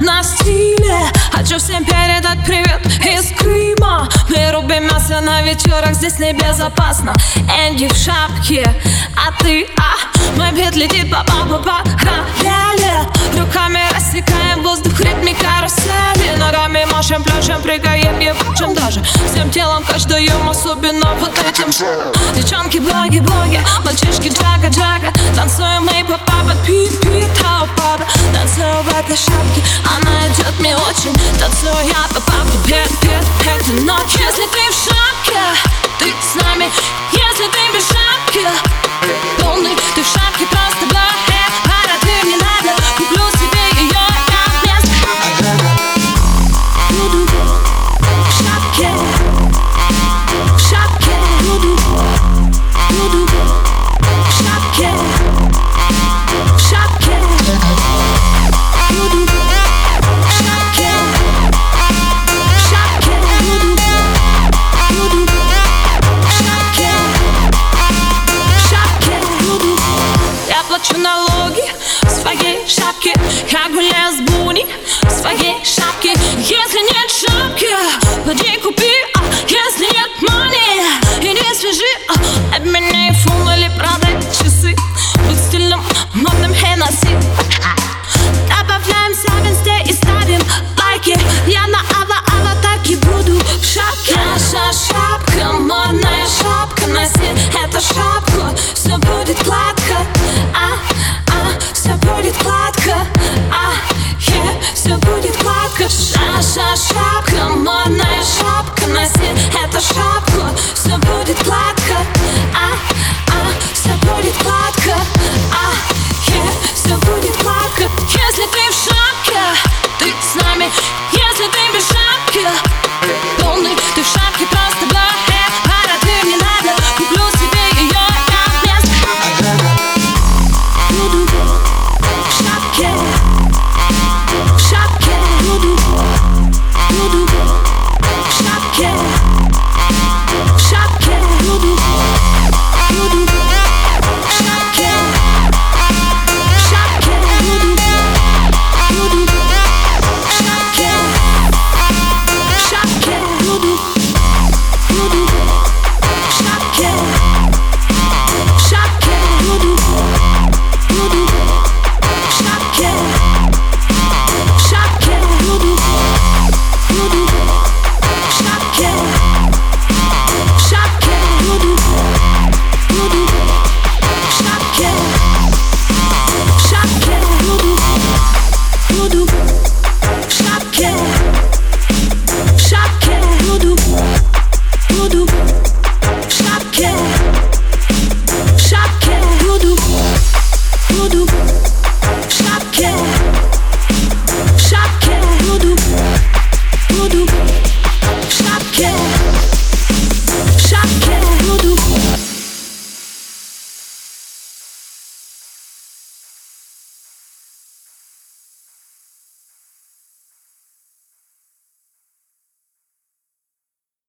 на стиле Хочу всем передать привет из Крыма Мы рубим мясо на вечерах, здесь небезопасно. Энди в шапке, а ты, а? Мой бит летит по по по параллели Руками рассекаем пляшем, прыгаем и чем даже. Всем телом качаем, особенно вот этим. Девчонки, боги, боги, мальчишки, джага, джага. Танцуем мы по папа, пи, пи, тау, Танцую в этой шапке, она идет мне очень. Танцую я по папа, пет, пет, пет, ночь Если ты в шапке,